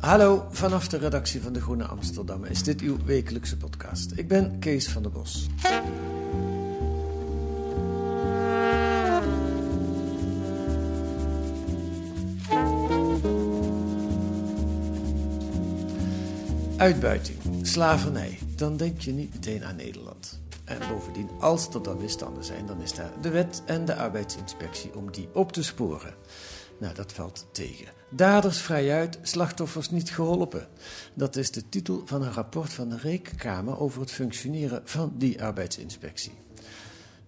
Hallo, vanaf de redactie van De Groene Amsterdam is dit uw wekelijkse podcast. Ik ben Kees van der Bos. Uitbuiting, slavernij, dan denk je niet meteen aan Nederland. En bovendien, als er dan misstanden zijn, dan is daar de wet en de arbeidsinspectie om die op te sporen. Nou, dat valt tegen. Daders vrijuit, slachtoffers niet geholpen. Dat is de titel van een rapport van de Rekenkamer over het functioneren van die arbeidsinspectie.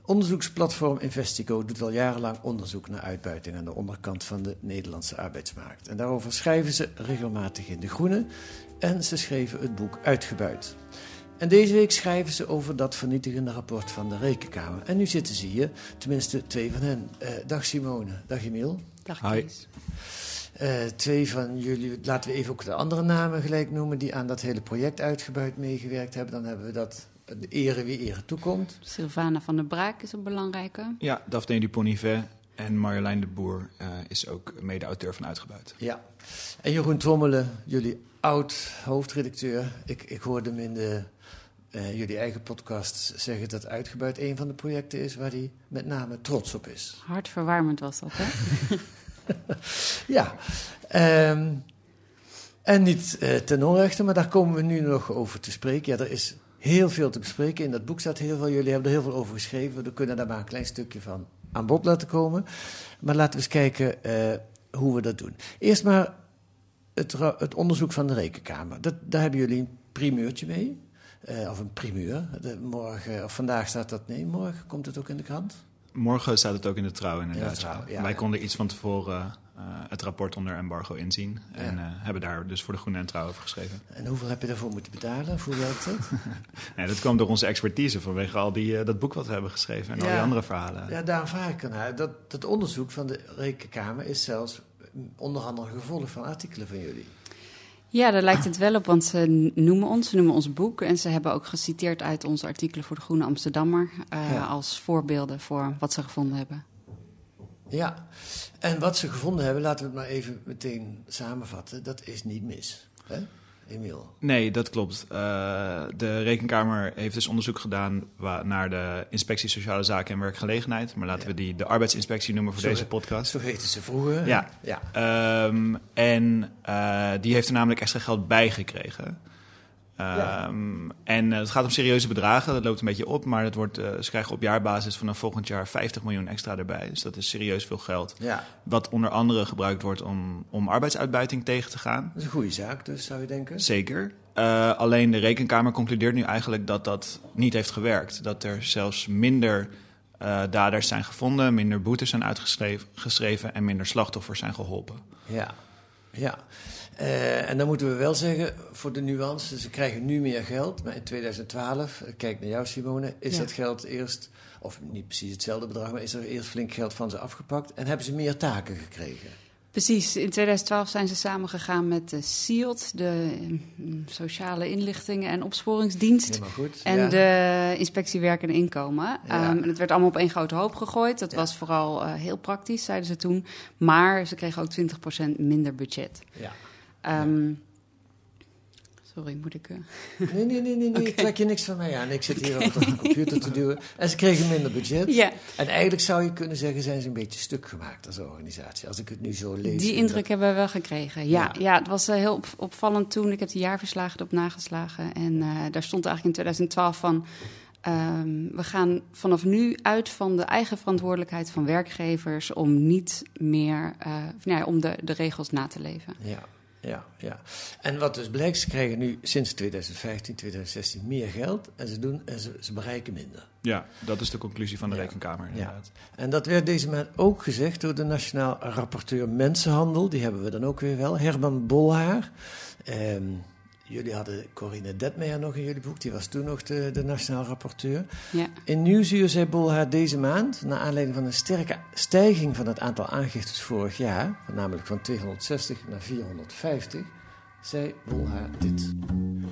Onderzoeksplatform Investigo doet al jarenlang onderzoek naar uitbuiting aan de onderkant van de Nederlandse arbeidsmarkt. En daarover schrijven ze regelmatig in De Groene en ze schreven het boek Uitgebuit. En deze week schrijven ze over dat vernietigende rapport van de Rekenkamer. En nu zitten ze hier, tenminste twee van hen. Eh, dag Simone, dag Emiel. Dag Hi. Eh, twee van jullie, laten we even ook de andere namen gelijk noemen, die aan dat hele project Uitgebuit meegewerkt hebben. Dan hebben we dat, de ere wie ere toekomt. Sylvana van der Braak is een belangrijke. Ja, Daphne Dupont-Nivet en Marjolein de Boer eh, is ook mede-auteur van Uitgebuit. Ja. En Jeroen Trommelen, jullie oud hoofdredacteur. Ik, ik hoorde hem in de, eh, jullie eigen podcast zeggen dat Uitgebuit een van de projecten is waar hij met name trots op is. Hartverwarmend was dat, hè? Ja. Ehm, en niet eh, ten onrechte, maar daar komen we nu nog over te spreken. Ja, er is heel veel te bespreken. In dat boek staat heel veel. Jullie hebben er heel veel over geschreven. We kunnen daar maar een klein stukje van aan bod laten komen. Maar laten we eens kijken eh, hoe we dat doen. Eerst maar het, het onderzoek van de Rekenkamer. Dat, daar hebben jullie een primeurtje mee. Eh, of een primeur. De, morgen, of vandaag staat dat. Nee, morgen komt het ook in de krant. Morgen staat het ook in de trouw inderdaad. Trouw, ja. Wij konden iets van tevoren eh, het rapport onder embargo inzien. En eh, hebben daar dus voor de Groene en Trouw over geschreven. En hoeveel heb je daarvoor moeten betalen? Hoe werkt dat? Nee, dat kwam door onze expertise vanwege al die, eh, dat boek wat we hebben geschreven en al die andere verhalen. Ja, daarom vraag ik ernaar. Dat, dat onderzoek van de Rekenkamer is zelfs onder andere gevolg van artikelen van jullie. Ja, daar lijkt het wel op, want ze noemen ons, ze noemen ons boek. En ze hebben ook geciteerd uit onze artikelen voor de Groene Amsterdammer. eh, Ja. Als voorbeelden voor wat ze gevonden hebben. Ja, en wat ze gevonden hebben, laten we het maar even meteen samenvatten. Dat is niet mis. Hè? Emiel. Nee, dat klopt. Eh, de Rekenkamer heeft dus onderzoek gedaan naar de Inspectie Sociale Zaken en Werkgelegenheid. Maar laten Ja. we die de arbeidsinspectie noemen voor Sorry. deze podcast. Zo heette ze vroeger. Ja. ja. Ehm, en eh, die heeft er namelijk extra geld bij gekregen. Ja. Ehm, En eh, het gaat om serieuze bedragen, dat loopt een beetje op. Maar het wordt, eh, ze krijgen op jaarbasis vanaf volgend jaar 50 miljoen extra erbij. Dus dat is serieus veel geld. Ja, Wat onder andere gebruikt wordt om, om arbeidsuitbuiting tegen te gaan. dat is een goede zaak dus, zou je denken. Zeker. Eh, alleen de rekenkamer concludeert nu eigenlijk dat dat niet heeft gewerkt. Dat er zelfs minder daders zijn gevonden, minder boetes zijn uitgeschreven geschreven en minder slachtoffers zijn geholpen. Ja, ja. Eh, en dan moeten we wel zeggen, voor de nuance, ze krijgen nu meer geld. Maar in 2012, eh, kijk naar jou Simone, is Ja. dat geld eerst, of niet precies hetzelfde bedrag, maar is er eerst flink geld van ze afgepakt. En hebben ze meer taken gekregen. Precies, in 2012 zijn ze samengegaan met de SIOD, de mm, Sociale Inlichtingen en Opsporingsdienst. Goed. En ja. de inspectie werk en inkomen. Ja. Ehm, en het werd allemaal op één grote hoop gegooid. Dat Ja. was vooral eh, heel praktisch, zeiden ze toen. Maar ze kregen ook 20% minder budget. Ja. Ehm, Sorry, moet ik... eh, Nee, nee, nee, nee, nee. Trek je niks van mij aan. Ik zit hier op de computer te duwen. En ze kregen minder budget. Ja, En eigenlijk zou je kunnen zeggen, zijn ze een beetje stuk gemaakt als organisatie. Als ik het nu zo lees. die in indruk dat- hebben we wel gekregen. Ja, Ja. ja. het was eh, heel op- opvallend toen. Ik heb de jaarverslagen erop nageslagen. En eh, daar stond eigenlijk in 2012 van... ehm, we gaan vanaf nu uit van de eigen verantwoordelijkheid van werkgevers... om niet meer, eh, of, nou ja, om de, de regels na te leven. Ja. Ja, ja. En wat dus blijkt, ze krijgen nu sinds 2015, 2016 meer geld en ze, doen, en ze, ze bereiken minder. Ja, dat is de conclusie van de Ja. Rekenkamer inderdaad. En dat werd deze maand ook gezegd door de Nationaal Rapporteur Mensenhandel. Die hebben we dan ook weer wel. Herman Bolhaar. Ehm, jullie hadden Corine Detmeijer nog in jullie boek. Die was toen nog de, de Nationaal Rapporteur. Ja. In Nieuwsuur zei Bolhaar deze maand, naar aanleiding van een sterke stijging van het aantal aangiftes vorig jaar, namelijk van 260 naar 450, zei Bolhaar dit.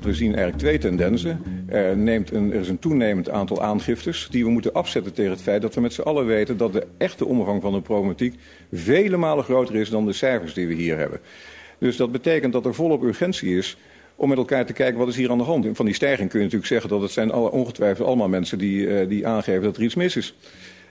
We zien eigenlijk twee tendensen. Er, neemt een, er is een toenemend aantal aangiftes die we moeten afzetten tegen het feit dat we met z'n allen weten dat de echte omvang van de problematiek vele malen groter is dan de cijfers die we hier hebben. Dus dat betekent dat er volop urgentie is om met elkaar te kijken wat is hier aan de hand. Van die stijging kun je natuurlijk zeggen dat het zijn alle, ongetwijfeld allemaal mensen die, eh, die aangeven dat er iets mis is.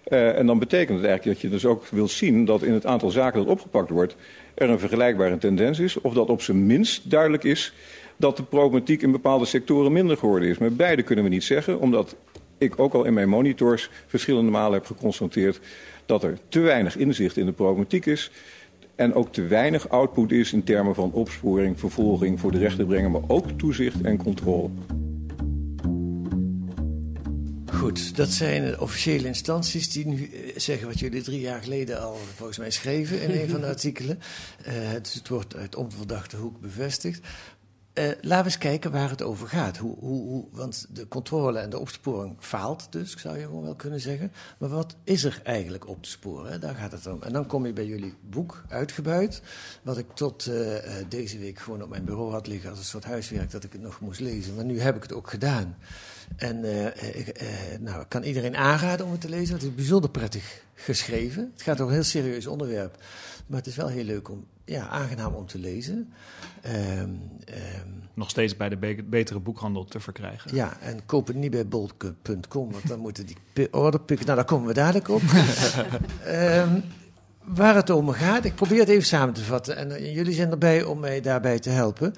Eh, en dan betekent het eigenlijk dat je dus ook wilt zien dat in het aantal zaken dat opgepakt wordt er een vergelijkbare tendens is. Of dat op zijn minst duidelijk is dat de problematiek in bepaalde sectoren minder geworden is. Maar beide kunnen we niet zeggen, omdat ik ook al in mijn monitors verschillende malen heb geconstateerd dat er te weinig inzicht in de problematiek is. En ook te weinig output is in termen van opsporing, vervolging, voor de rechter brengen, maar ook toezicht en controle. Goed, dat zijn de officiële instanties die nu eh, zeggen wat jullie drie jaar geleden al volgens mij schreven in een van de artikelen. Eh, het wordt uit onverdachte hoek bevestigd. Eh, laten we eens kijken waar het over gaat. Hoe, hoe, want de controle en de opsporing faalt dus, zou je gewoon wel kunnen zeggen. Maar wat is er eigenlijk op te sporen? Daar gaat het om. En dan kom je bij jullie boek uitgebuit. Wat ik tot eh, eh, deze week gewoon op mijn bureau had liggen als een soort huiswerk dat ik het nog moest lezen. Maar nu heb ik het ook gedaan. En ik nou, kan iedereen aanraden om het te lezen. Het is bijzonder prettig geschreven. Het gaat over een heel serieus onderwerp. Maar het is wel heel leuk om, ja, aangenaam om te lezen. Ehm, ehm, Nog steeds bij de be- betere boekhandel te verkrijgen. ja, en koop het niet bij bol.com, want dan moeten die pi- order pikken. Nou, daar komen we dadelijk op. Ehm, waar het om gaat, ik probeer het even samen te vatten. En eh, jullie zijn erbij om mij daarbij te helpen.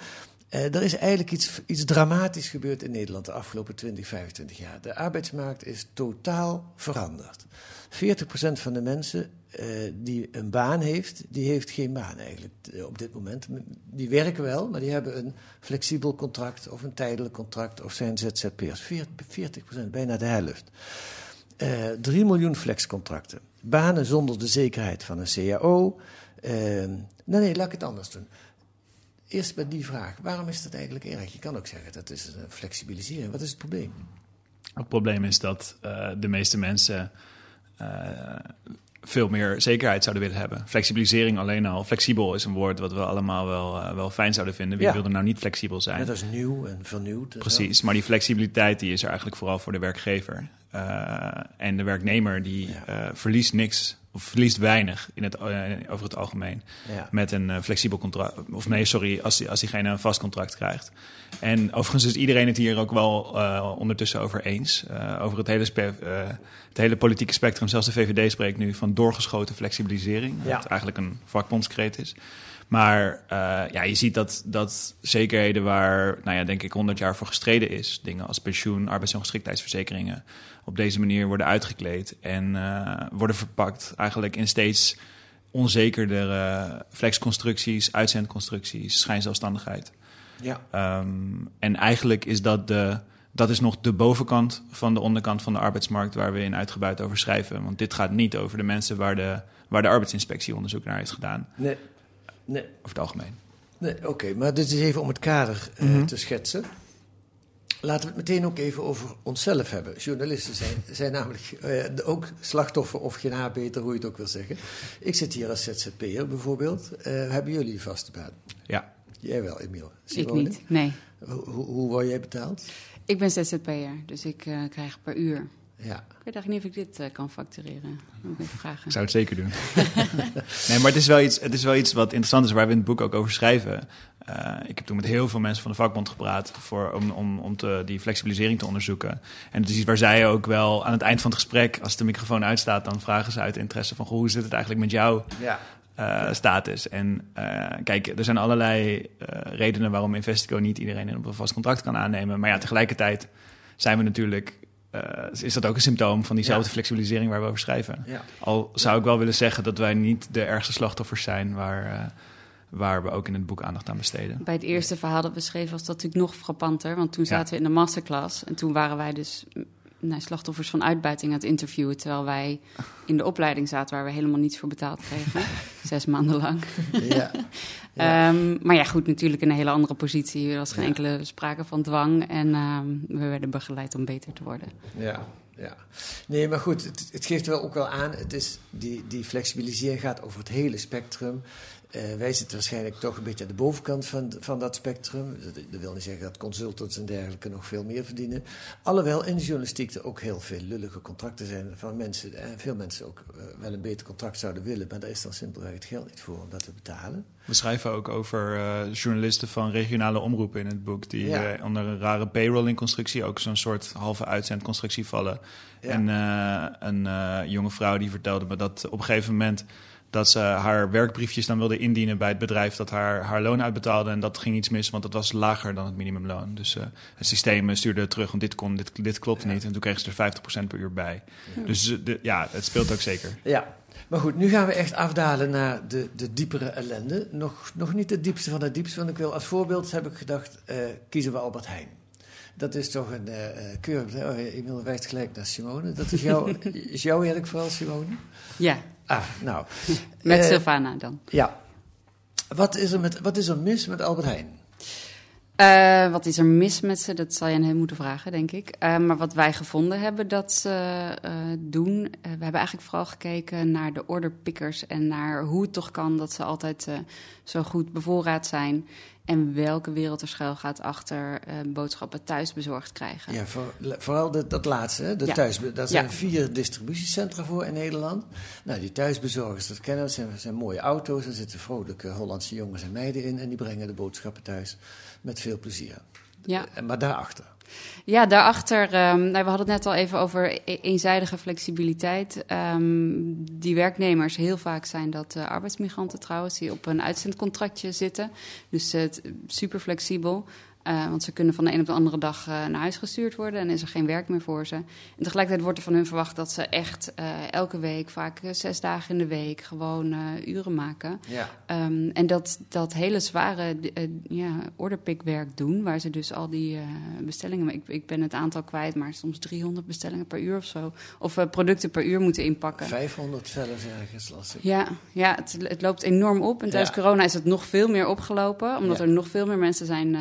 Eh, er is eigenlijk iets, iets dramatisch gebeurd in Nederland de afgelopen 20, 25 jaar. De arbeidsmarkt is totaal veranderd. 40% van de mensen eh, die een baan heeft, die heeft geen baan eigenlijk eh, op dit moment. Die werken wel, maar die hebben een flexibel contract of een tijdelijk contract of zijn ZZP'ers. 40%, bijna de helft. Eh 3 miljoen flexcontracten. Banen zonder de zekerheid van een CAO. Eh, nee, nee, laat ik het anders doen. Eerst bij die vraag. Waarom is dat eigenlijk erg? Je kan ook zeggen dat is een flexibilisering. Wat is het probleem? Het probleem is dat de meeste mensen veel meer zekerheid zouden willen hebben. Flexibilisering alleen al. Flexibel is een woord wat we allemaal wel, eh, wel fijn zouden vinden. Wie Ja. wil er nou niet flexibel zijn? Net als nieuw en vernieuwd. Precies, maar die flexibiliteit die is er eigenlijk vooral voor de werkgever. Eh, en de werknemer die eh, verliest niks of verliest weinig in het, eh, over het algemeen Ja. met een flexibel contract. Of nee, sorry, als, die, als diegene een vast contract krijgt. En overigens is iedereen het hier ook wel ondertussen over eens. Over het hele, spe- eh, het hele politieke spectrum. Zelfs de VVD spreekt nu van doorgeschoten flexibilisering. Ja. Wat eigenlijk een vakbondskreet is. Maar eh, ja, je ziet dat, dat zekerheden waar, nou ja, denk ik, 100 jaar voor gestreden is. Dingen als pensioen, arbeidsongeschiktheidsverzekeringen. op deze manier worden uitgekleed en eh, worden verpakt. Eigenlijk in steeds onzekerdere flexconstructies, uitzendconstructies, schijnzelfstandigheid. Ja. Ehm, en eigenlijk is dat, de, dat is nog de bovenkant van de onderkant van de arbeidsmarkt waar we in uitgebreid over schrijven. Want dit gaat niet over de mensen waar de, waar de arbeidsinspectie onderzoek naar heeft gedaan, Nee. Nee. over het algemeen. Nee, oké, maar dit is even om het kader eh, Mhm. te schetsen. Laten we het meteen ook even over onszelf hebben. Journalisten zijn, zijn namelijk eh, ook slachtoffer of genabeter, hoe je het ook wil zeggen. Ik zit hier als ZZP'er bijvoorbeeld. Eh, hebben jullie een vaste baan? Ja, Jij wel, Emiel? Ik niet, nee. Hoe, hoe, word jij betaald? Ik ben ZZP'er, dus ik eh, krijg per uur. Ja. Ik weet eigenlijk niet of ik dit eh, kan factureren. Moet ik even vragen. ik zou het zeker doen. nee, maar het is, wel iets, het is wel iets wat interessant is, waar we in het boek ook over schrijven. Eh, ik heb toen met heel veel mensen van de vakbond gepraat voor, om, om, om te, die flexibilisering te onderzoeken. En het is iets waar zij ook wel aan het eind van het gesprek, als de microfoon uitstaat, dan vragen ze uit interesse van goh, hoe zit het eigenlijk met jou? Ja. eh, status. En eh, kijk, er zijn allerlei eh, redenen waarom Investico niet iedereen op een vast contract kan aannemen. Maar ja, tegelijkertijd zijn we natuurlijk. Eh, is dat ook een symptoom van diezelfde Ja. flexibilisering waar we over schrijven? Ja. Al zou ik wel willen zeggen dat wij niet de ergste slachtoffers zijn waar, eh, waar we ook in het boek aandacht aan besteden. Bij het eerste verhaal dat we schreven was dat natuurlijk nog frappanter. Want toen Ja. zaten we in de masterclass. En toen waren wij dus nou, slachtoffers van uitbuiting aan het interviewen. Terwijl wij in de opleiding zaten waar we helemaal niets voor betaald kregen. Zes maanden lang. Ja. Ja. Ehm, maar ja, goed, natuurlijk in een hele andere positie. Er was geen Ja. enkele sprake van dwang. En ehm, we werden begeleid om beter te worden. Ja, ja. Nee, maar goed, het, het geeft wel ook wel aan. Het is, die, die flexibilisering gaat over het hele spectrum. Eh, wij zitten waarschijnlijk toch een beetje aan de bovenkant van, van dat spectrum. Dat, wil niet zeggen dat consultants en dergelijke nog veel meer verdienen. Alhoewel in de journalistiek er ook heel veel lullige contracten zijn van mensen. En veel mensen ook eh, wel een beter contract zouden willen. Maar daar is dan simpelweg het geld niet voor om dat te betalen. We schrijven ook over eh, journalisten van regionale omroepen in het boek. Die Ja. eh, onder een rare payrolling-constructie, ook zo'n soort halve uitzendconstructie vallen. Ja. En eh, een eh, jonge vrouw die vertelde me dat op een gegeven moment dat ze haar werkbriefjes dan wilde indienen bij het bedrijf dat haar, haar loon uitbetaalde. En dat ging iets mis, want dat was lager dan het minimumloon. Dus eh, het systeem eh, stuurde terug, want dit, kon, dit, dit klopt niet. En toen kregen ze er 50% per uur bij. Dus eh, de, ja, het speelt ook zeker. Ja, maar goed, nu gaan we echt afdalen naar de, de diepere ellende. Nog, nog niet het diepste van het diepste, want ik wil als voorbeeld, heb ik gedacht, eh, kiezen we Albert Heijn. Dat is toch een eh eh, keurig. Oh, ja, Emiel wijst gelijk naar Simone. Dat is, jouw is jouw werk vooral, Simone? Ja, Ah, nou. met Eh, Sylvana dan. Ja. Wat is, er met, wat is er mis met Albert Heijn? Eh, wat is er mis met ze? Dat zal je aan hem moeten vragen, denk ik. Eh, maar wat wij gevonden hebben dat ze doen... we hebben eigenlijk vooral gekeken naar de orderpickers... en naar hoe het toch kan dat ze altijd zo goed bevoorraad zijn... en welke wereld er schuil gaat achter eh, boodschappen thuis bezorgd krijgen. Ja, voor, vooral de, dat laatste, hè, de Ja. thuis. Daar zijn Ja. vier distributiecentra voor in Nederland. Nou, die thuisbezorgers, dat kennen we. Dat zijn, zijn mooie auto's. Er zitten vrolijke Hollandse jongens en meiden in. En die brengen de boodschappen thuis met veel plezier. Ja. Eh, Maar daarachter. Ja, daarachter, ehm, nou, we hadden het net al even over e- eenzijdige flexibiliteit. Ehm, die werknemers, heel vaak zijn dat eh, arbeidsmigranten trouwens, die op een uitzendcontractje zitten. Dus eh, het super flexibel. Eh, want ze kunnen van de een op de andere dag eh, naar huis gestuurd worden en is er geen werk meer voor ze. En tegelijkertijd wordt er van hun verwacht dat ze echt eh, elke week, vaak zes dagen in de week, gewoon uren maken. Ja. Ehm, en dat, dat hele zware ja, orderpickwerk doen, waar ze dus al die bestellingen, ik, ik ben het aantal kwijt, maar soms 300 bestellingen per uur of zo, of producten per uur moeten inpakken. 500 zelfs ergens lastig. Ja, ja het, het loopt enorm op. En tijdens Ja. corona is het nog veel meer opgelopen, omdat Ja. er nog veel meer mensen zijn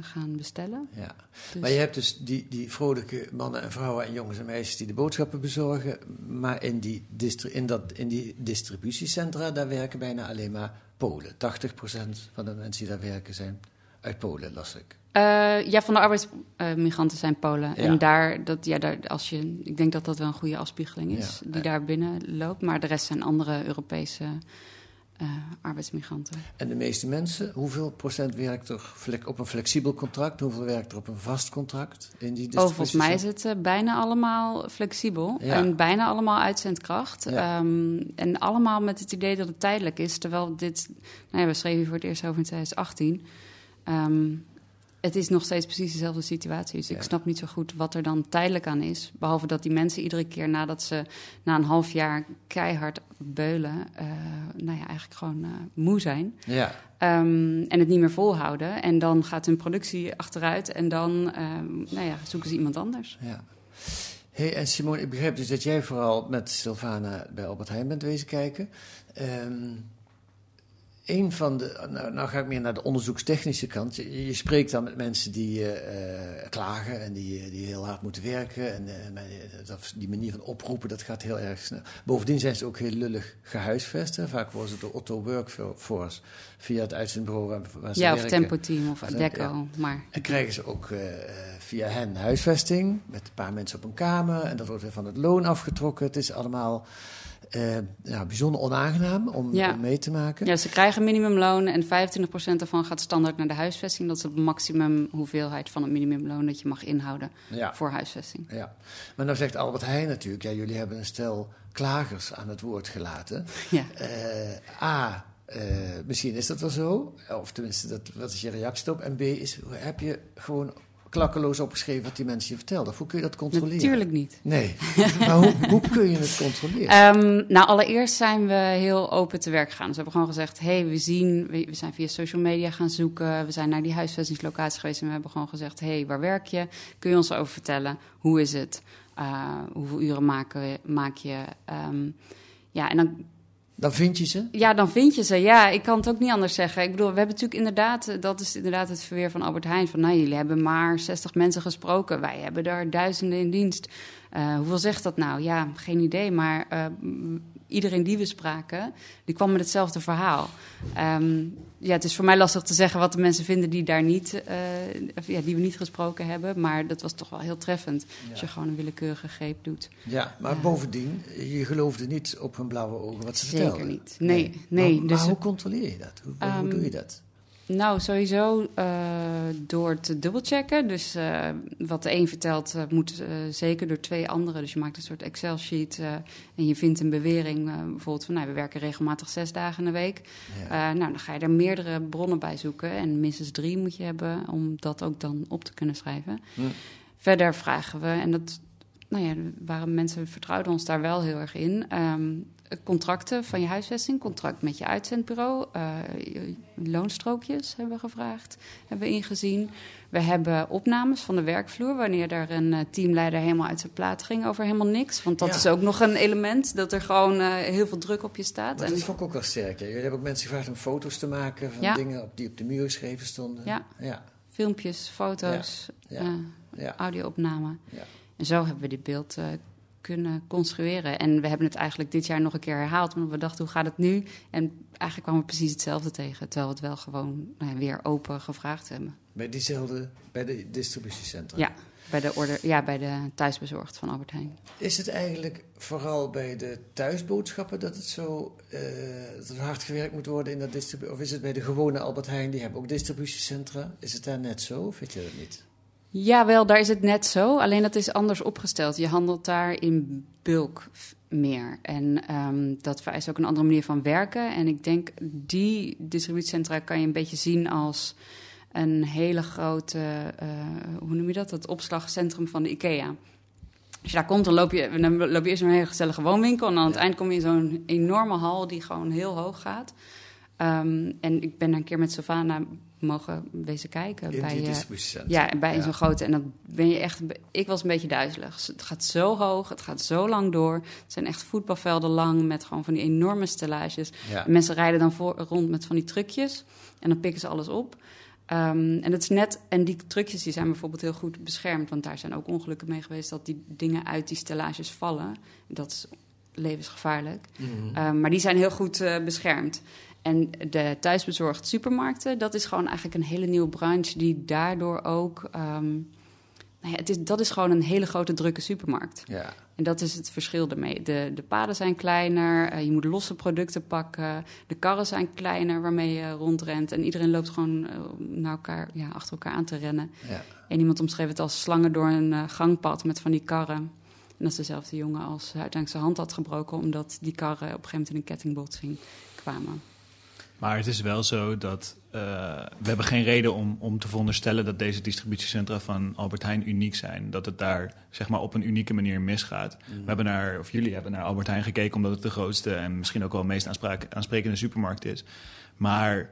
gaan bestellen. Ja. Dus- Maar je hebt dus die, die vrolijke mannen en vrouwen en jongens en meisjes die de boodschappen bezorgen. Maar in die, in dat, in die distributiecentra, daar werken bijna alleen maar Polen. 80% van de mensen die daar werken zijn uit Polen, las ik. Eh, ja, van de arbeidsmigranten zijn Polen. Ja. En daar, dat, ja, daar, als je, ik denk dat dat wel een goede afspiegeling is, Ja. die daar binnen loopt. Maar de rest zijn andere Europese eh, arbeidsmigranten. En de meeste mensen, hoeveel procent werkt er op een flexibel contract? Hoeveel werkt er op een vast contract in die Oh, volgens mij is het eh, bijna allemaal flexibel. Ja. En bijna allemaal uitzendkracht. Ja. Ehm, en allemaal met het idee dat het tijdelijk is. Terwijl dit, nou ja, we schreven hier voor het eerst over in 2018. Ehm, het is nog steeds precies dezelfde situatie. Dus Ja. ik snap niet zo goed wat er dan tijdelijk aan is. Behalve dat die mensen iedere keer nadat ze na een half jaar keihard beulen, eh, nou ja, eigenlijk gewoon eh, moe zijn. Ja, Ehm, en het niet meer volhouden. En dan gaat hun productie achteruit. En dan ehm, nou ja, zoeken ze iemand anders. ja. Hey, en Simone, ik begrijp dus dat jij vooral met Sylvana bij Albert Heijn bent wezen kijken. Ehm een van de, nou, nou ga ik meer naar de onderzoekstechnische kant. Je, je spreekt dan met mensen die eh, eh, klagen en die, die heel hard moeten werken. En eh, eh, dat, die manier van oproepen, dat gaat heel erg snel. Bovendien zijn ze ook heel lullig gehuisvest. Hè. Vaak worden ze door Otto Workforce via het uitzendbureau waar, waar ze Ja, of werken. Tempo Team of Ja. Adecco. Maar En krijgen ze ook eh, eh, via hen huisvesting met een paar mensen op een kamer. En dat wordt weer van het loon afgetrokken. Het is allemaal eh, ja, bijzonder onaangenaam om, Ja. om mee te maken. ja, ze krijgen minimumloon en 25% daarvan gaat standaard naar de huisvesting. Dat is het maximum hoeveelheid van het minimumloon dat je mag inhouden Ja. voor huisvesting. Ja. Maar nou zegt Albert Heijn natuurlijk, ja, jullie hebben een stel klagers aan het woord gelaten. Ja. Eh, A, eh, misschien is dat wel zo, of tenminste, dat, wat is je reactie op? En B, is, heb je gewoon klakkeloos opgeschreven wat die mensen je vertelden? Of hoe kun je dat controleren? Natuurlijk niet. Nee. maar hoe, hoe kun je het controleren? Ehm, nou, allereerst zijn we heel open te werk gegaan. Dus we hebben gewoon gezegd: hey, we zien, we, we zijn via social media gaan zoeken. We zijn naar die huisvestingslocatie geweest en we hebben gewoon gezegd: hey, waar werk je? Kun je ons over vertellen? Hoe is het? Uh, hoeveel uren maken, maak je? Um, ja, en dan dan vind je ze? Ja, dan vind je ze. Ja, ik kan het ook niet anders zeggen. Ik bedoel, we hebben natuurlijk inderdaad, dat is inderdaad het verweer van Albert Heijn. Van nou, jullie hebben maar 60 mensen gesproken. Wij hebben daar duizenden in dienst. Uh, hoeveel zegt dat nou? Ja, geen idee. Maar uh, iedereen die we spraken, die kwam met hetzelfde verhaal. Um, ja, het is voor mij lastig te zeggen wat de mensen vinden die daar niet, uh, ja, die we niet gesproken hebben. Maar dat was toch wel heel treffend. Ja. Als je gewoon een willekeurige greep doet. Ja, maar bovendien, je geloofde niet op hun blauwe ogen wat ze Zeker vertelden. niet. Nee, nee. nee maar, dus hoe controleer je dat? Hoe, um, hoe doe je dat? Nou, sowieso uh, door te dubbelchecken. Dus uh, wat de een vertelt, uh, moet zeker door twee anderen. Dus je maakt een soort Excel-sheet en je vindt een bewering. bijvoorbeeld van, nou, we werken regelmatig zes dagen in de week. Ja. nou, dan ga je er meerdere bronnen bij zoeken. En minstens drie moet je hebben om dat ook dan op te kunnen schrijven. Hm. Verder vragen we, en dat nou ja, waren mensen vertrouwden ons daar wel heel erg in. Um, contracten van je huisvesting, contract met je uitzendbureau, uh, loonstrookjes hebben we gevraagd, hebben we ingezien. We hebben opnames van de werkvloer, wanneer er een uh, teamleider helemaal uit zijn plaat ging over helemaal niks. Want dat ja. is ook nog een element, dat er gewoon uh, heel veel druk op je staat. Maar dat vond ik ook wel sterk. Jullie hebben ook mensen gevraagd om foto's te maken van ja. dingen die op de muur geschreven stonden. Ja, ja. filmpjes, foto's, audio-opname. En zo hebben we dit beeld kunnen construeren. En we hebben het eigenlijk dit jaar nog een keer herhaald, want we dachten, hoe gaat het nu? En eigenlijk kwamen we precies hetzelfde tegen, terwijl we het wel gewoon nou ja, weer open gevraagd hebben. Bij diezelfde, bij de distributiecentra? Ja, bij de, order, ja, bij de thuisbezorgd van Albert Heijn. Is het eigenlijk vooral bij de thuisboodschappen dat het zo uh, dat het hard gewerkt moet worden in dat distributie? Of is het bij de gewone Albert Heijn, die hebben ook distributiecentra? Is het daar net zo, of weet je dat niet? Ja, wel, daar is het net zo. Alleen dat is anders opgesteld. Je handelt daar in bulk meer. En um, dat vereist ook een andere manier van werken. En ik denk, die distributiecentra kan je een beetje zien als een hele grote, uh, hoe noem je dat? Het opslagcentrum van de IKEA. Als je daar komt, dan loop je, dan loop je eerst een hele gezellige woonwinkel. En aan het ja. eind kom je in zo'n enorme hal die gewoon heel hoog gaat. Um, en ik ben een keer met Savannah mogen wezen kijken. In bij, die distributiecentra. Ja, bij ja. zo'n grote. En dan ben je echt... Ik was een beetje duizelig. Het gaat zo hoog, het gaat zo lang door. Het zijn echt voetbalvelden lang met gewoon van die enorme stellages. Ja. Mensen rijden dan voor, rond met van die trucjes. En dan pikken ze alles op. Um, en het is net... En die trucjes die zijn bijvoorbeeld heel goed beschermd. Want daar zijn ook ongelukken mee geweest... dat die dingen uit die stellages vallen. Dat is levensgevaarlijk. Mhm. Mm -hmm. um, maar die zijn heel goed uh, beschermd. En de thuisbezorgd supermarkten, dat is gewoon eigenlijk een hele nieuwe branche die daardoor ook. Um, nou ja, het is, dat is gewoon een hele grote drukke supermarkt. Ja. En dat is het verschil ermee. De, de paden zijn kleiner, uh, je moet losse producten pakken. De karren zijn kleiner waarmee je rondrent. En iedereen loopt gewoon uh, naar elkaar, ja, achter elkaar aan te rennen. Ja. En iemand omschreef het als slangen door een uh, gangpad met van die karren. En dat is dezelfde jongen als uiteindelijk zijn hand had gebroken... omdat die karren op een gegeven moment in een kettingbotsing kwamen. Maar het is wel zo dat uh, we hebben geen reden om, om te veronderstellen dat deze distributiecentra van Albert Heijn uniek zijn. Dat het daar zeg maar, op een unieke manier misgaat. Mm. We hebben naar, of jullie hebben naar Albert Heijn gekeken omdat het de grootste en misschien ook wel meest aansprekende supermarkt is. Maar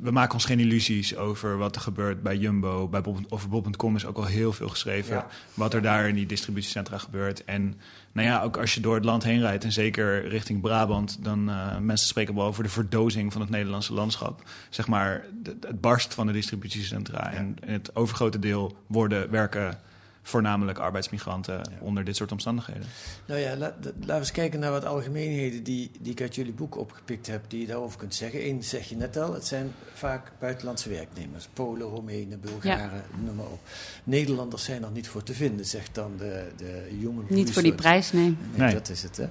we maken ons geen illusies over wat er gebeurt bij Jumbo. Bij Bob, over Bob.com is ook al heel veel geschreven. Ja. Wat er daar in die distributiecentra gebeurt. En nou ja, ook als je door het land heen rijdt... en zeker richting Brabant... dan uh, mensen spreken wel over de verdozing van het Nederlandse landschap. Zeg maar, de, het barst van de distributiecentra. Ja. En, en het overgrote deel worden werken voornamelijk arbeidsmigranten ja. onder dit soort omstandigheden. Nou ja, la, laten we eens kijken naar wat algemeenheden die, die ik uit jullie boek opgepikt heb, die je daarover kunt zeggen. Eén zeg je net al, het zijn vaak buitenlandse werknemers. Polen, Roemenen, Bulgaren, ja. noem maar op. Nederlanders zijn er niet voor te vinden, zegt dan de, de Human Niet voor die prijs, nee. nee. Nee, dat is het. Hè.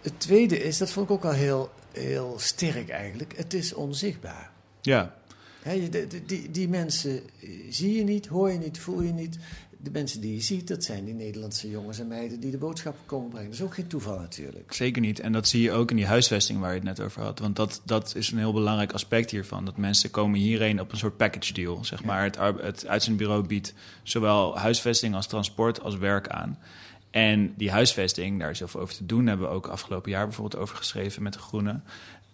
Het tweede is, dat vond ik ook al heel, heel sterk eigenlijk, het is onzichtbaar. Ja. He, die, die, die, mensen zie je niet, hoor je niet, voel je niet. De mensen die je ziet, dat zijn die Nederlandse jongens en meiden die de boodschappen komen brengen. Dat is ook geen toeval natuurlijk. Zeker niet. En dat zie je ook in die huisvesting waar je het net over had. Want dat, dat is een heel belangrijk aspect hiervan. Dat mensen komen hierheen op een soort package deal. Zeg maar. het, uitzendbureau biedt zowel huisvesting als transport als werk aan. En die huisvesting, daar is heel veel over te doen. Hebben we ook afgelopen jaar bijvoorbeeld over geschreven met de Groenen.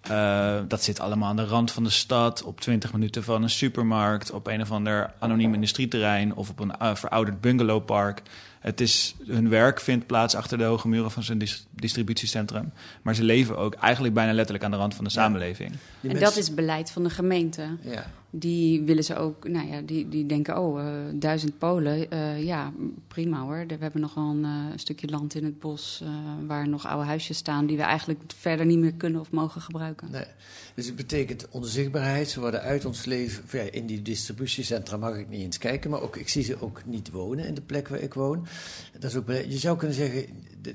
Eh, dat zit allemaal aan de rand van de stad, op 20 minuten van een supermarkt, op een of ander anoniem industrieterrein of op een eh, verouderd bungalowpark. Het is, hun werk vindt plaats achter de hoge muren van zo'n dis- distributiecentrum. Maar ze leven ook eigenlijk bijna letterlijk aan de rand van de samenleving. Die En mensen- dat is beleid van de gemeente. Ja. Die willen ze ook, nou ja, die, die denken, oh, eh, duizend Polen, eh, ja, prima hoor. We hebben nog wel een eh, stukje land in het bos eh, waar nog oude huisjes staan die we eigenlijk verder niet meer kunnen of mogen gebruiken. Nee. Dus het betekent onzichtbaarheid. Ze worden uit ons leven. Ja, in die distributiecentra mag ik niet eens kijken, maar ook, ik zie ze ook niet wonen in de plek waar ik woon. Dat is ook, je zou kunnen zeggen,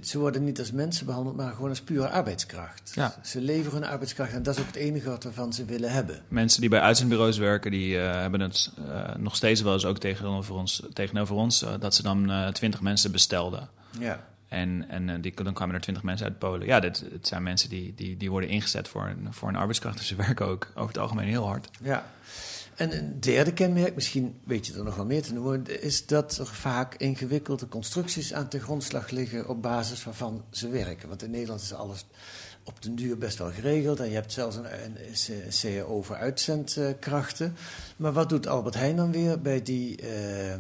ze worden niet als mensen behandeld, maar gewoon als pure arbeidskracht. Ja. Ze leveren hun arbeidskracht en dat is ook het enige wat we van ze willen hebben. Mensen die bij uitzendbureaus werken, die eh, hebben het eh, nog steeds wel eens ook tegenover ons, tegenover ons eh, dat ze dan twintig mensen bestelden. Ja. En, en die, dan kwamen er twintig mensen uit Polen. Ja, dit, het zijn mensen die, die, die worden ingezet voor een, voor een arbeidskracht. Dus ze werken ook over het algemeen heel hard. Ja. En een derde kenmerk, misschien weet je er nog wel meer te noemen, is dat er vaak ingewikkelde constructies aan de grondslag liggen op basis waarvan ze werken. Want in Nederland is alles op den duur best wel geregeld en je hebt zelfs een, een CAO voor uitzendkrachten. Maar wat doet Albert Heijn dan weer bij die eh,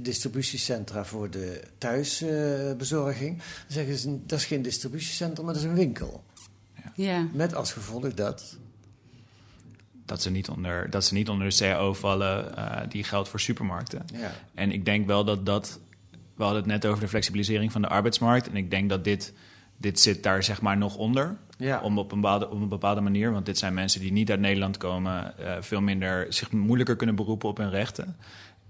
distributiecentra voor de thuisbezorging? dan zeggen ze, dat is geen distributiecentrum, maar dat is een winkel. Ja. Met als gevolg dat Dat ze niet onder, dat ze niet onder de CAO vallen eh, die geldt voor supermarkten. Ja. En ik denk wel dat dat. We hadden het net over de flexibilisering van de arbeidsmarkt. En ik denk dat dit, dit zit daar zeg maar nog onder. Ja. Om op een, bepaalde, op een bepaalde manier. Want dit zijn mensen die niet uit Nederland komen. eh, veel minder zich moeilijker kunnen beroepen op hun rechten.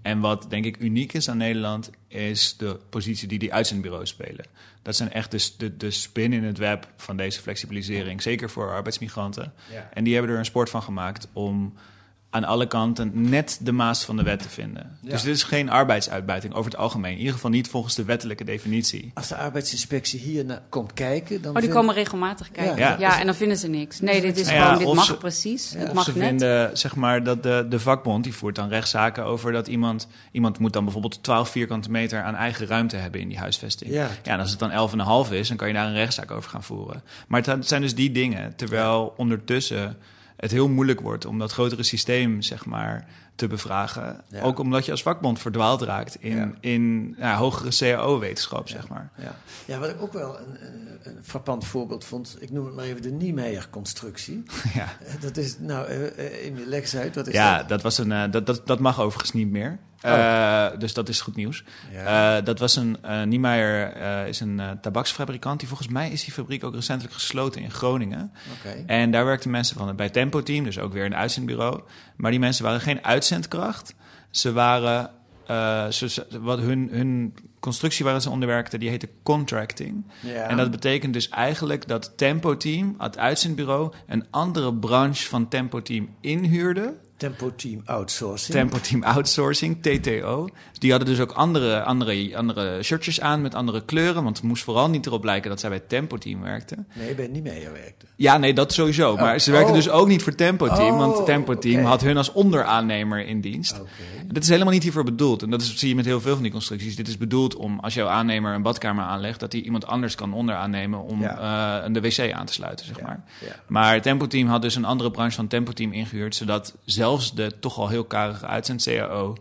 En wat denk ik uniek is aan Nederland, is de positie die die uitzendbureaus spelen. Dat zijn echt de, de, de spin in het web van deze flexibilisering, zeker voor arbeidsmigranten. Ja. En die hebben er een sport van gemaakt om aan alle kanten net de maas van de wet te vinden. Ja. Dus dit is geen arbeidsuitbuiting over het algemeen. In ieder geval niet volgens de wettelijke definitie. Als de arbeidsinspectie hier naar komt kijken, dan Oh, die vind- komen regelmatig kijken. Ja. Ja, en dan vinden ze niks. Nee, dit is ja, gewoon, dit mag ze- precies. Ja, het mag Ze net. vinden zeg maar, dat de, de vakbond die voert dan rechtszaken over dat iemand... iemand moet dan bijvoorbeeld 12 vierkante meter aan eigen ruimte hebben in die huisvesting. Ja. Ja, en als het dan 11,5 is, dan kan je daar een rechtszaak over gaan voeren. Maar het zijn dus die dingen, terwijl ondertussen het heel moeilijk wordt om dat grotere systeem, zeg maar, te bevragen. Ja. Ook omdat je als vakbond verdwaald raakt in, Ja. in ja, hogere CAO-wetenschap, zeg maar. Ja. ja, wat ik ook wel een, een, een frappant voorbeeld vond, ik noem het maar even de Niemeyer-constructie. Ja. Eh, Dat is, nou, eh, eh, leg eens uit, wat is Ja, dat? dat, was een, eh, dat, dat, dat mag overigens niet meer. Eh, dus dat is goed nieuws. Ja. Eh, dat was een. eh Niemeyer is een tabaksfabrikant. Die volgens mij is die fabriek ook recentelijk gesloten in Groningen. En daar werkten mensen van het bij Tempo Team, dus ook weer een uitzendbureau. Maar die mensen waren geen uitzendkracht. Ze waren. ze- wat hun, hun constructie waar ze onder werkten, die heette contracting. Ja. En dat betekent dus eigenlijk dat Tempo Team, het uitzendbureau, een andere branche van Tempo Team inhuurde. Tempo Team Outsourcing. Tempo Team Outsourcing, TTO. Die hadden dus ook andere, andere, andere shirtjes aan met andere kleuren. Want het moest vooral niet erop lijken dat zij bij Tempo Team werkten. Nee, bij Niemeyer werkte. Ja, nee, dat sowieso. Maar ze werkten Oh. dus ook niet voor Tempo Team. Oh, want Tempo Team had hun als onderaannemer in dienst. Dat is helemaal niet hiervoor bedoeld. En dat is, zie je met heel veel van die constructies. Dit is bedoeld om, als jouw aannemer een badkamer aanlegt... dat hij iemand anders kan onderaannemen om Ja. eh, de wc aan te sluiten, zeg Ja, maar. ja. Maar Tempo Team had dus een andere branche van Tempo Team ingehuurd... zodat zelfs de toch al heel karige uitzend-CAO...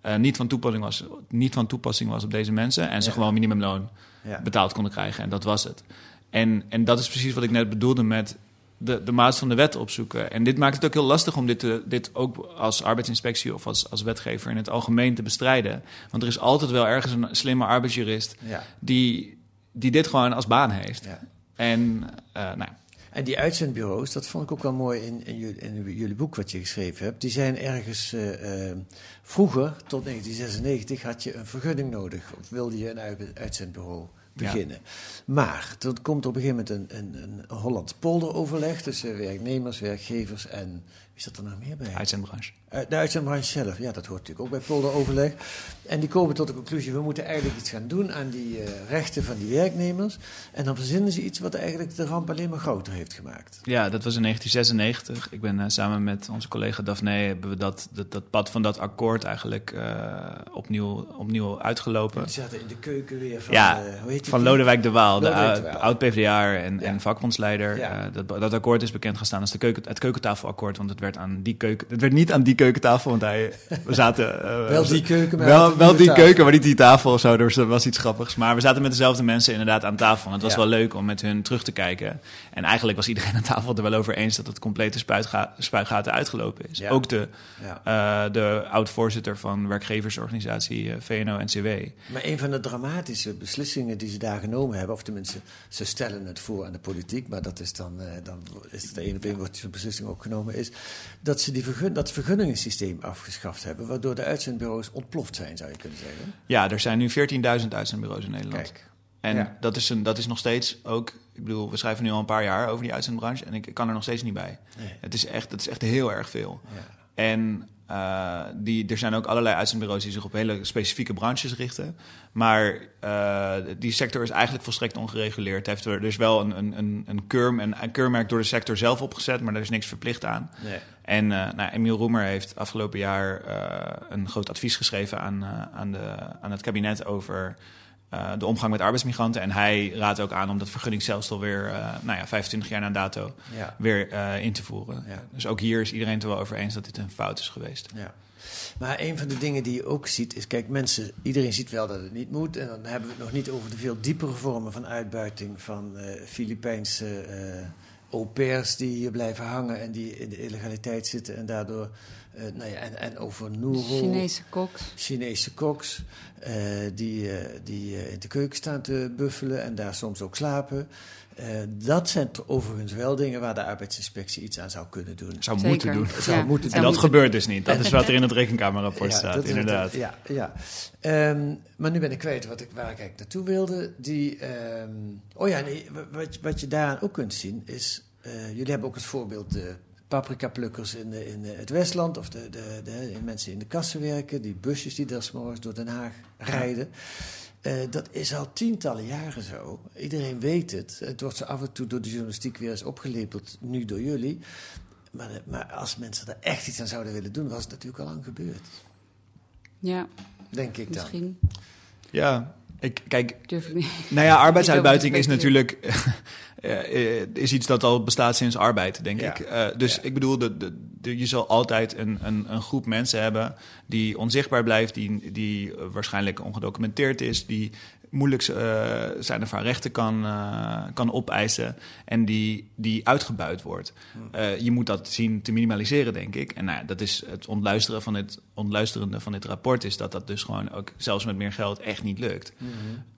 eh, niet, van toepassing was, niet van toepassing was op deze mensen... en ze Ja. gewoon minimumloon Ja. betaald konden krijgen. En dat was het. En, en dat is precies wat ik net bedoelde met de, de maat van de wet opzoeken. En dit maakt het ook heel lastig om dit, te, dit ook als arbeidsinspectie of als, als wetgever in het algemeen te bestrijden. Want er is altijd wel ergens een slimme arbeidsjurist Ja. die, die dit gewoon als baan heeft. Ja. En eh, nou, ja. En die uitzendbureaus, dat vond ik ook wel mooi in, in, jullie, in jullie boek wat je geschreven hebt. Die zijn ergens eh, eh, vroeger, tot 1996, had je een vergunning nodig. Of wilde je een uit- uitzendbureau beginnen. Maar toen komt op een gegeven moment een, een, een Holland polderoverleg tussen werknemers, werkgevers en wie zat er nog meer bij? Uitzendbranche. Uh, de uitzendbranche zelf, ja, dat hoort natuurlijk ook bij polderoverleg. En die komen tot de conclusie, we moeten eigenlijk iets gaan doen aan die uh, rechten van die werknemers. En dan verzinnen ze iets wat eigenlijk de ramp alleen maar groter heeft gemaakt. Ja, dat was in 1996. Ik ben uh, samen met onze collega Daphne, hebben we dat, dat, dat pad van dat akkoord eigenlijk opnieuw, opnieuw uitgelopen. Die zaten in de keuken weer van, ja, hoe heet van Lodewijk de Waal, Lodewijk de oud-PVDA en, Ja. en vakbondsleider. Ja. dat, dat akkoord is bekend gestaan als de keuken, het keukentafelakkoord, want het werd, aan die keuken, het werd niet aan die keukentafel, want hij, we zaten... eh, Wel die keuken, maar wel, een wel die tafel. keuken, maar niet die tafel of zo. Dus dat was iets grappigs. Maar we zaten met dezelfde mensen inderdaad aan tafel. En het was Ja. wel leuk om met hun terug te kijken. En eigenlijk was iedereen aan tafel er wel over eens dat het complete spuitga spuitgaten uitgelopen is. Ja. Ook de, Ja. eh, de oud-voorzitter van werkgeversorganisatie eh, VNO-NCW. Maar een van de dramatische beslissingen die ze daar genomen hebben, of tenminste, ze stellen het voor aan de politiek, maar dat is dan, eh, dan is het de ene op wordt zo'n beslissing ook genomen, is dat ze die vergun, dat vergunningensysteem afgeschaft hebben, waardoor de uitzendbureaus ontploft zijn, zou je kunnen zeggen. Ja, er zijn nu 14.000 uitzendbureaus in Nederland. Kijk. En Ja. dat, is een, dat is nog steeds ook... Ik bedoel, we schrijven nu al een paar jaar over die uitzendbranche... en ik kan er nog steeds niet bij. Nee. Het is echt, het is echt heel erg veel. Ja. En eh, die, er zijn ook allerlei uitzendbureaus die zich op hele specifieke branches richten. Maar eh, die sector is eigenlijk volstrekt ongereguleerd. Heeft er, er is wel een, een, een, een, keurm, een, een keurmerk door de sector zelf opgezet, maar daar is niks verplicht aan. Nee. En eh nou, Emiel Roemer heeft afgelopen jaar een groot advies geschreven aan, aan, de, aan het kabinet over eh, de omgang met arbeidsmigranten. En hij raadt ook aan om dat vergunningsstelsel weer, eh, nou ja, 25 jaar na dato, Ja. weer eh, in te voeren. Ja. Dus ook hier is iedereen het er wel over eens dat dit een fout is geweest. Ja. Maar een van de dingen die je ook ziet is, kijk, mensen, iedereen ziet wel dat het niet moet. En dan hebben we het nog niet over de veel diepere vormen van uitbuiting van Filipijnse au pairs die hier blijven hangen en die in de illegaliteit zitten en daardoor, eh, nou ja, en, en over Noero. Chinese koks. Chinese koks eh, die, eh, die eh, in de keuken staan te buffelen en daar soms ook slapen. Eh, dat zijn overigens wel dingen waar de arbeidsinspectie iets aan zou kunnen doen. Zou Zeker. moeten doen. Zou Ja, moeten En dat moeten- gebeurt dus niet. Dat is wat er in het rekenkamerrapport staat, dat is het. inderdaad. ja, ja. Ehm, maar nu ben ik kwijt wat ik, waar ik eigenlijk naartoe wilde. Die, ehm, oh ja, nee, wat, wat je daaraan ook kunt zien is... eh, jullie hebben ook als voorbeeld de paprikaplukkers in, de- in het Westland... of de, de, de, de mensen in de kassen werken, die busjes die daar 's morgens door Den Haag rijden... Eh, dat is al tientallen jaren zo. Iedereen weet het. Het wordt zo af en toe door de journalistiek weer eens opgelepeld, nu door jullie. Maar, eh, maar als mensen er echt iets aan zouden willen doen, was het natuurlijk al lang gebeurd. Ja, Denk ik dan. misschien Ja, ik, kijk, durf ik niet. Nou ja, arbeidsuitbuiting is natuurlijk eh, is iets dat al bestaat sinds arbeid, denk Ja. ik. Eh, dus Ja. ik bedoel, de, de, de- je zal altijd een, een, een groep mensen hebben die onzichtbaar blijft, die, die waarschijnlijk ongedocumenteerd is, die moeilijk zijn of haar rechten kan, kan opeisen en die, die uitgebuit wordt. Eh, je moet dat zien te minimaliseren, denk ik. En nou dat is het ontluisteren van dit, ontluisterende van dit rapport is dat dat dus gewoon ook zelfs met meer geld echt niet lukt.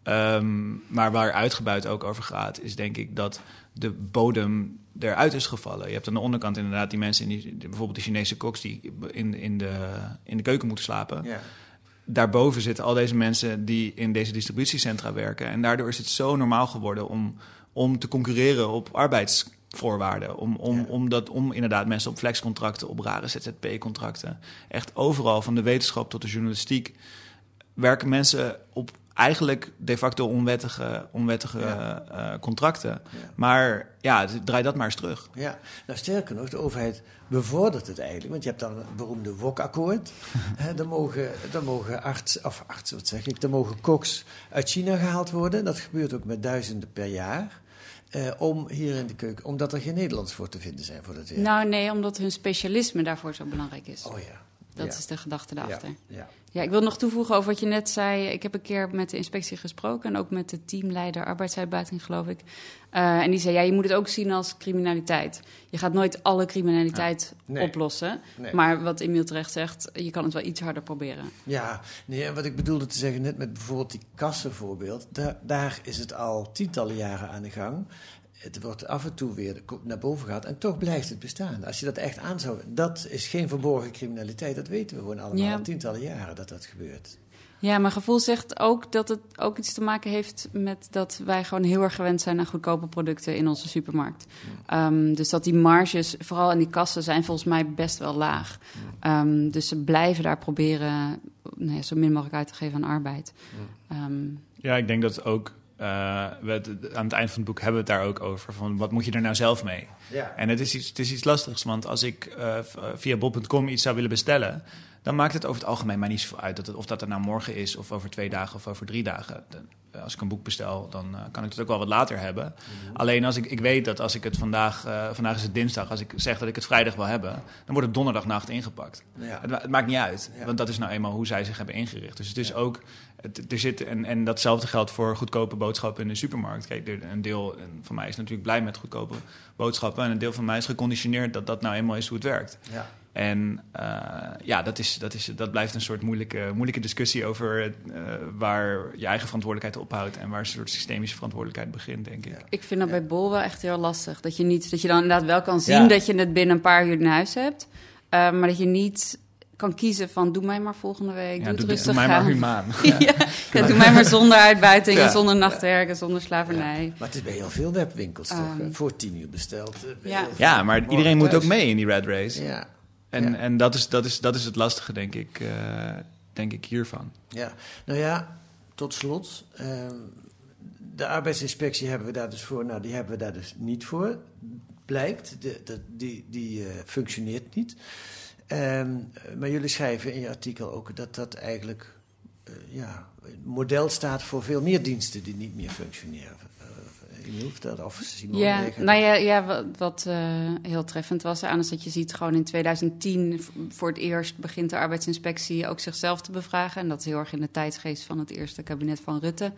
Ehm, maar waar uitgebuit ook over gaat, is denk ik dat de bodem eruit is gevallen. Je hebt aan de onderkant inderdaad die mensen, in die, bijvoorbeeld de Chinese koks, die in, in, de, in de keuken moeten slapen. Daarboven zitten al deze mensen die in deze distributiecentra werken. En daardoor is het zo normaal geworden om, om te concurreren op arbeidsvoorwaarden. Om, om, om, dat, om inderdaad mensen op flexcontracten, op rare ZZP-contracten. Echt overal, van de wetenschap tot de journalistiek, werken mensen op eigenlijk de facto onwettige, onwettige Ja. eh, contracten. Ja. Maar ja, draai dat maar eens terug. Ja, nou sterker nog, de overheid bevordert het eigenlijk. Want je hebt dan het beroemde WOC-akkoord. Hè, dan mogen, dan mogen arts, of artsen, wat zeg ik, dan mogen koks uit China gehaald worden. Dat gebeurt ook met duizenden per jaar. Eh, om hier in de keuken, omdat er geen Nederlands voor te vinden zijn voor dat werk. Nou nee, omdat hun specialisme daarvoor zo belangrijk is. oh ja. Dat ja. is de gedachte daarachter. Ja, ja. Ik wil nog toevoegen over wat je net zei. Ik heb een keer met de inspectie gesproken en ook met de teamleider arbeidsuitbuiting, geloof ik. Eh, en die zei, ja, je moet het ook zien als criminaliteit. Je gaat nooit alle criminaliteit Nee. oplossen. Nee. Maar wat Emiel terecht zegt, je kan het wel iets harder proberen. Ja, nee, en wat ik bedoelde te zeggen net met bijvoorbeeld die kassenvoorbeeld, daar, daar is het al tientallen jaren aan de gang. Het wordt af en toe weer naar boven gehaald en toch blijft het bestaan. Als je dat echt aan zou... Dat is geen verborgen criminaliteit, dat weten we gewoon allemaal Ja. al tientallen jaren dat dat gebeurt. Ja, mijn gevoel zegt ook dat het ook iets te maken heeft met dat wij gewoon heel erg gewend zijn aan goedkope producten in onze supermarkt. Um, dus dat die marges, vooral in die kassen, zijn volgens mij best wel laag. Um, dus ze blijven daar proberen nou ja, zo min mogelijk uit te geven aan arbeid. Um, ja, ik denk dat ook uh, we het, aan het eind van het boek hebben we het daar ook over. Van wat moet je er nou zelf mee? Ja. En het is, iets, het is iets lastigs, want als ik uh, via bol.com iets zou willen bestellen, dan maakt het over het algemeen maar niet zoveel uit dat het, of dat er nou morgen is, of over twee dagen of over drie dagen. Eh, als ik een boek bestel, dan uh, kan ik het ook wel wat later hebben. Mhm. Alleen als ik, ik weet dat als ik het vandaag, vandaag is het dinsdag, als ik zeg dat ik het vrijdag wil hebben, dan wordt het donderdagnacht ingepakt. Ja. Het, het, maakt niet uit, ja. want dat is nou eenmaal hoe zij zich hebben ingericht. Dus het is ook, het, er zit, en, en datzelfde geldt voor goedkope boodschappen in de supermarkt. Kijk, er, een deel van mij is natuurlijk blij met goedkope boodschappen en een deel van mij is geconditioneerd dat dat nou eenmaal is hoe het werkt. Ja. En uh, ja, dat, is, dat, is, dat blijft een soort moeilijke, moeilijke discussie over uh, waar je eigen verantwoordelijkheid ophoudt en waar een soort systemische verantwoordelijkheid begint, denk ik. Ik vind dat bij Bol wel echt heel lastig. Dat je, niet, dat je dan inderdaad wel kan zien ja. dat je het binnen een paar uur in huis hebt, uh, maar dat je niet kan kiezen van doe mij maar volgende week, ja, doe het doe, rustig doe mij maar humaan. ja. ja. doe mij maar zonder uitbuiting zonder nachtwerken, zonder slavernij. Maar het is bij heel veel webwinkels toch, um, voor tien uur besteld. Ja, ja maar iedereen moet ook mee in die red race. Ja. En, ja. en dat, is, dat, is, dat is het lastige, denk ik, uh, denk ik hiervan. Ja, nou ja, tot slot. Uh, de arbeidsinspectie hebben we daar dus voor. Nou, die hebben we daar dus niet voor. Blijkt, de, de, die, die uh, functioneert niet. Um, maar jullie schrijven in je artikel ook dat dat eigenlijk uh, ja, model staat voor veel meer diensten die niet meer functioneren. Dat, of Simone ja, Leger. nou ja, ja wat, wat uh, heel treffend was aan is dat je ziet gewoon in 2010 voor het eerst begint de arbeidsinspectie ook zichzelf te bevragen. En dat is heel erg in de tijdsgeest van het eerste kabinet van Rutte.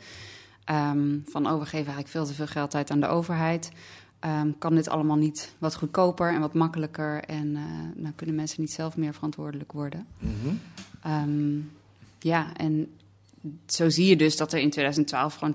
Um, van oh, we geven eigenlijk veel te veel geld uit aan de overheid. Um, kan dit allemaal niet wat goedkoper en wat makkelijker? En uh, nou kunnen mensen niet zelf meer verantwoordelijk worden. Mm -hmm. um, ja, en zo zie je dus dat er in 2012 gewoon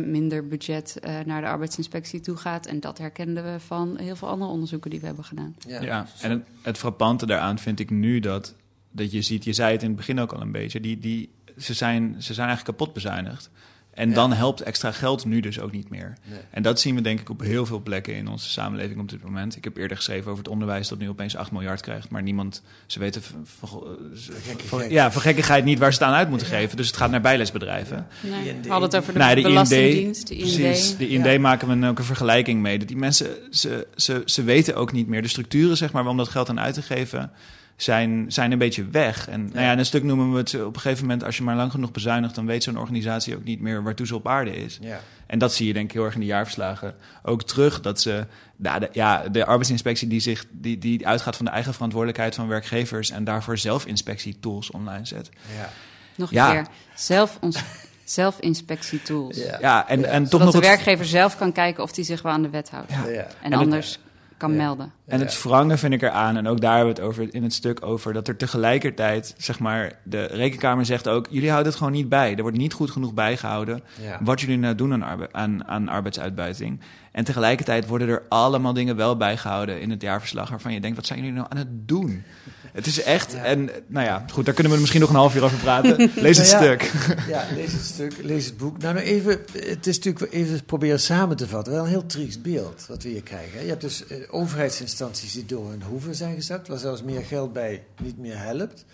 20% minder budget uh, naar de arbeidsinspectie toe gaat. En dat herkenden we van heel veel andere onderzoeken die we hebben gedaan. Ja, ja en het, het frappante daaraan vind ik nu dat, dat je ziet, je zei het in het begin ook al een beetje, die, die, ze, zijn, ze zijn eigenlijk kapot bezuinigd. En ja. dan helpt extra geld nu dus ook niet meer. Nee. En dat zien we denk ik op heel veel plekken in onze samenleving op dit moment. Ik heb eerder geschreven over het onderwijs dat nu opeens 8 miljard krijgt. Maar niemand, ze weten van, ja, van gekkigheid niet waar ze het aan uit moeten ja. geven. Dus het gaat naar bijlesbedrijven. Nee. We hadden het over de, nee, de belastingdienst. De IND. Precies, de IND ja. maken we ook een vergelijking mee. Dat die mensen, ze, ze, ze weten ook niet meer de structuren zeg maar, om dat geld aan uit te geven zijn, zijn een beetje weg. En ja. Nou ja, in een stuk noemen we het op een gegeven moment... als je maar lang genoeg bezuinigt... dan weet zo'n organisatie ook niet meer waartoe ze op aarde is. Ja. En dat zie je denk ik heel erg in de jaarverslagen ook terug. Dat ze, nou, de, ja, de arbeidsinspectie die, zich, die, die uitgaat van de eigen verantwoordelijkheid van werkgevers... en daarvoor zelfinspectietools online zet. Ja. Nog een ja. keer, zelf ons... Zelfinspectietools. Ja, ja en, en toch Zodat nog de werkgever het... zelf kan kijken of hij zich wel aan de wet houdt. Ja. En, en, anders het, kan ja. melden. En het wrangen vind ik eraan, en ook daar hebben we het over, in het stuk over, dat er tegelijkertijd, zeg maar, de rekenkamer zegt ook, jullie houden het gewoon niet bij. Er wordt niet goed genoeg bijgehouden ja. wat jullie nou doen aan, arbe aan, aan arbeidsuitbuiting. En tegelijkertijd worden er allemaal dingen wel bijgehouden in het jaarverslag waarvan je denkt, wat zijn jullie nou aan het doen? Het is echt, ja. en nou ja, goed, daar kunnen we misschien nog een half uur over praten. Lees het nou stuk. Ja, lees het stuk, lees het boek. Nou, nou even, het is natuurlijk even proberen samen te vatten. Wel een heel triest beeld wat we hier krijgen. Je hebt dus uh, overheidsinstanties die door hun hoeven zijn gezakt, waar zelfs meer geld bij niet meer helpt.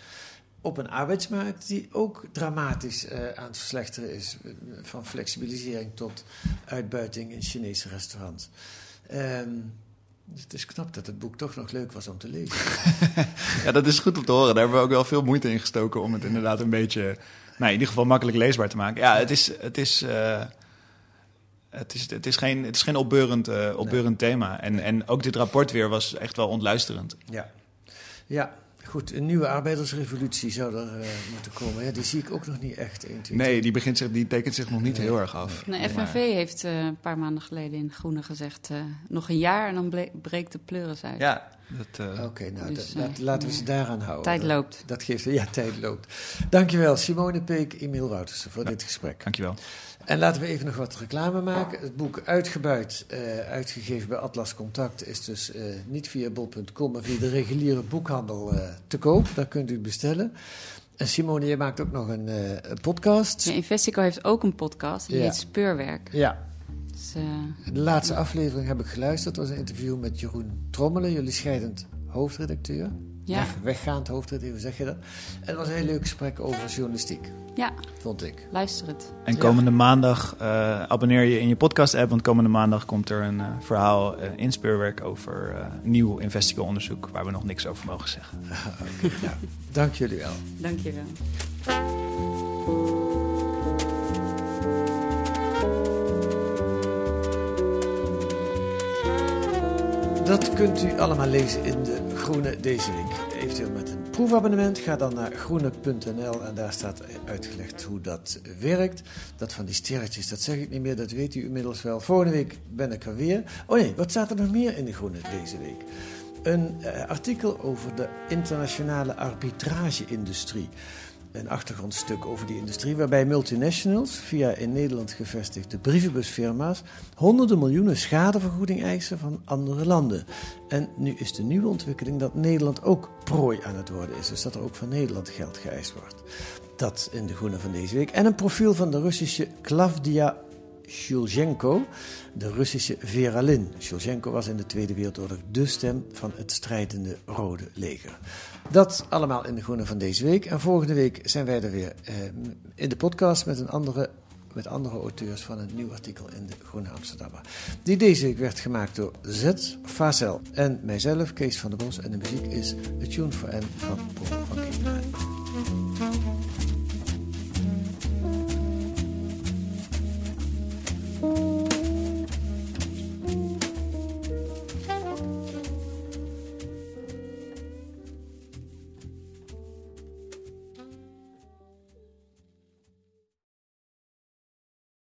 Op een arbeidsmarkt die ook dramatisch uh, aan het verslechteren is. Van flexibilisering tot uitbuiting in Chinese restaurants. Um, dus het is knap dat het boek toch nog leuk was om te lezen. ja, dat is goed om te horen. Daar hebben we ook wel veel moeite in gestoken om het inderdaad een beetje, nou, in ieder geval makkelijk leesbaar te maken. Ja, het is, het is, uh, het is, het is geen, het is geen opbeurend, uh, opbeurend nee. thema. En, en ook dit rapport weer was echt wel ontluisterend. Ja, ja. Goed, een nieuwe arbeidersrevolutie zou er uh, moeten komen. Ja, die zie ik ook nog niet echt. 1, 2, nee, die, begint zich, die tekent zich nog niet nee. heel erg af. Nee, FNV maar... heeft uh, een paar maanden geleden in Groene gezegd... Uh, nog een jaar en dan breekt de pleuris uit. Ja. Oké, okay, nou, dus, dat, laten we ze daaraan houden. Tijd loopt. Dat, dat geeft, ja, tijd loopt. Dankjewel, Simone Peek, Emiel Woutersen, voor ja, dit gesprek. Dankjewel. En laten we even nog wat reclame maken. Het boek Uitgebuit, uh, uitgegeven bij Atlas Contact, is dus uh, niet via bol.com, maar via de reguliere boekhandel uh, te koop. Daar kunt u het bestellen. En Simone, je maakt ook nog een, uh, een podcast. Ja, Investico heeft ook een podcast, die Ja. heet Speurwerk. Ja, Dus, eh, de laatste aflevering heb ik geluisterd. Dat was een interview met Jeroen Trommelen, jullie scheidend hoofdredacteur. Ja. Weg- weggaand hoofdredacteur, hoe zeg je dat? En het was een heel leuk gesprek over journalistiek, ja, vond ik. luister het. En komende maandag eh, abonneer je in je podcast-app, want komende maandag komt er een eh, verhaal in Speurwerk over eh, nieuw Investico-onderzoek waar we nog niks over mogen zeggen. Oké, nou, dank jullie wel. Dank je wel. Dat kunt u allemaal lezen in de Groene deze week. Eventueel met een proefabonnement. Ga dan naar groene.nl en daar staat uitgelegd hoe dat werkt. Dat van die sterretjes, dat zeg ik niet meer, dat weet u inmiddels wel. Volgende week ben ik er weer. Oh nee, wat staat er nog meer in de Groene deze week? Een eh, artikel over de internationale arbitrage-industrie. Een achtergrondstuk over die industrie, waarbij multinationals via in Nederland gevestigde brievenbusfirma's honderden miljoenen schadevergoeding eisen van andere landen. En nu is de nieuwe ontwikkeling dat Nederland ook prooi aan het worden is, dus dat er ook van Nederland geld geëist wordt. Dat in de groene van deze week. En een profiel van de Russische Klavdia Shulzhenko, de Russische Vera. Shulzhenko was in de Tweede Wereldoorlog de stem van het strijdende Rode Leger. Dat allemaal in de groene van deze week. En volgende week zijn wij er weer eh, in de podcast met, een andere, met andere auteurs van een nieuw artikel in de Groene Amsterdammer. Die deze week werd gemaakt door Z. Vazel en mijzelf, Kees van der Bos. En de muziek is A Tune for N van Paul van Kinderen.